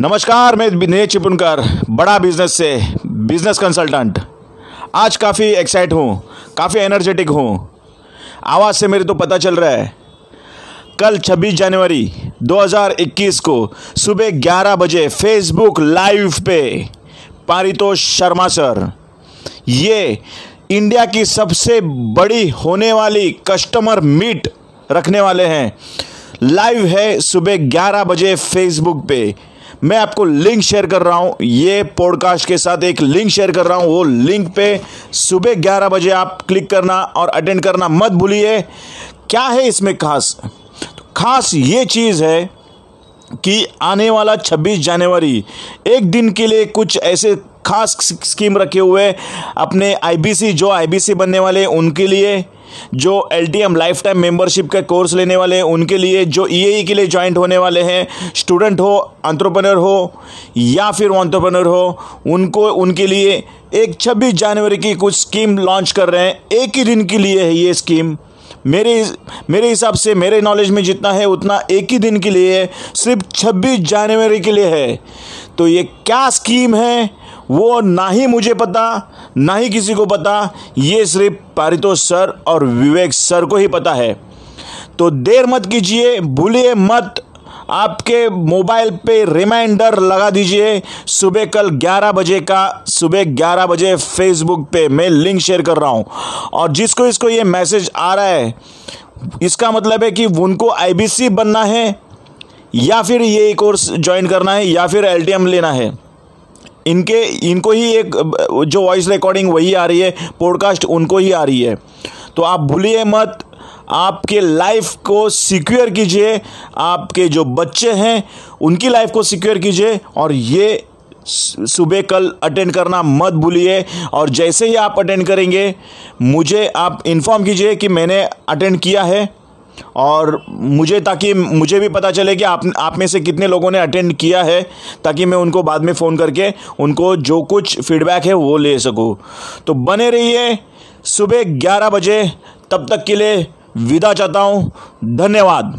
नमस्कार, मैं विनय चिपुनकर, बड़ा बिज़नेस से बिज़नेस कंसल्टेंट आज काफ़ी एक्साइट हूँ, काफ़ी एनर्जेटिक हूँ। आवाज़ से मेरे तो पता चल रहा है, कल 26 जनवरी 2021 को सुबह 11 बजे फेसबुक लाइव पे, पारितोष शर्मा सर ये इंडिया की सबसे बड़ी होने वाली कस्टमर मीट रखने वाले हैं। लाइव है सुबह 11 बजे फेसबुक पे। मैं आपको लिंक शेयर कर रहा हूँ। ये पॉडकास्ट के साथ एक लिंक शेयर कर रहा हूँ। वो लिंक पे सुबह 11 बजे आप क्लिक करना और अटेंड करना मत भूलिए। क्या है इसमें खास? खास ये चीज़ है कि आने वाला 26 जनवरी, एक दिन के लिए कुछ ऐसे खास स्कीम रखे हुए अपने आईबीसी जो आईबीसी बनने वाले उनके लिए जो L T M lifetime membership का कोर्स लेने वाले हैं, उनके लिए, जो ई e e के लिए ज्वाइंट होने वाले हैं स्टूडेंट हो अंतरप्रनर हो, या फिर ऑन्टरप्रनर हो, उनको, उनके लिए एक 26 जनवरी की कुछ स्कीम लॉन्च कर रहे हैं। एक ही दिन के लिए है ये स्कीम मेरे मेरे हिसाब से, मेरे नॉलेज में जितना है, उतना एक ही दिन के लिए है, सिर्फ़ 26 जनवरी के लिए है। तो ये क्या स्कीम है? वो ना ही मुझे पता, ना ही किसी को पता, ये सिर्फ़ पारितोष सर और विवेक सर को ही पता है। तो देर मत कीजिए, भूलिए मत, आपके मोबाइल पे रिमाइंडर लगा दीजिए। सुबह कल 11 बजे का, सुबह 11 बजे फेसबुक पे मैं लिंक शेयर कर रहा हूँ। और जिसको इसको ये मैसेज आ रहा है, इसका मतलब है कि उनको आईबीसी बनना है, या फिर ये कोर्स ज्वाइन करना है, या फिर एलटीएम लेना है। इनके, इनको ही एक, जो वॉइस रिकॉर्डिंग वही आ रही है पॉडकास्ट उनको ही आ रही है। तो आप भूलिए मत, आपके लाइफ को सिक्योर कीजिए, आपके जो बच्चे हैं, उनकी लाइफ को सिक्योर कीजिए, और ये सुबह कल अटेंड करना मत भूलिए, और जैसे ही आप अटेंड करेंगे, मुझे आप इन्फॉर्म कीजिए कि मैंने अटेंड किया है। और मुझे ताकि मुझे भी पता चले कि आप आप में से कितने लोगों ने अटेंड किया है, ताकि मैं उनको बाद में फ़ोन करके उनको जो कुछ फीडबैक है वो ले सकूँ। तो बने रहिए सुबह ग्यारह बजे, तब तक के लिए विदा चाहता हूँ। धन्यवाद।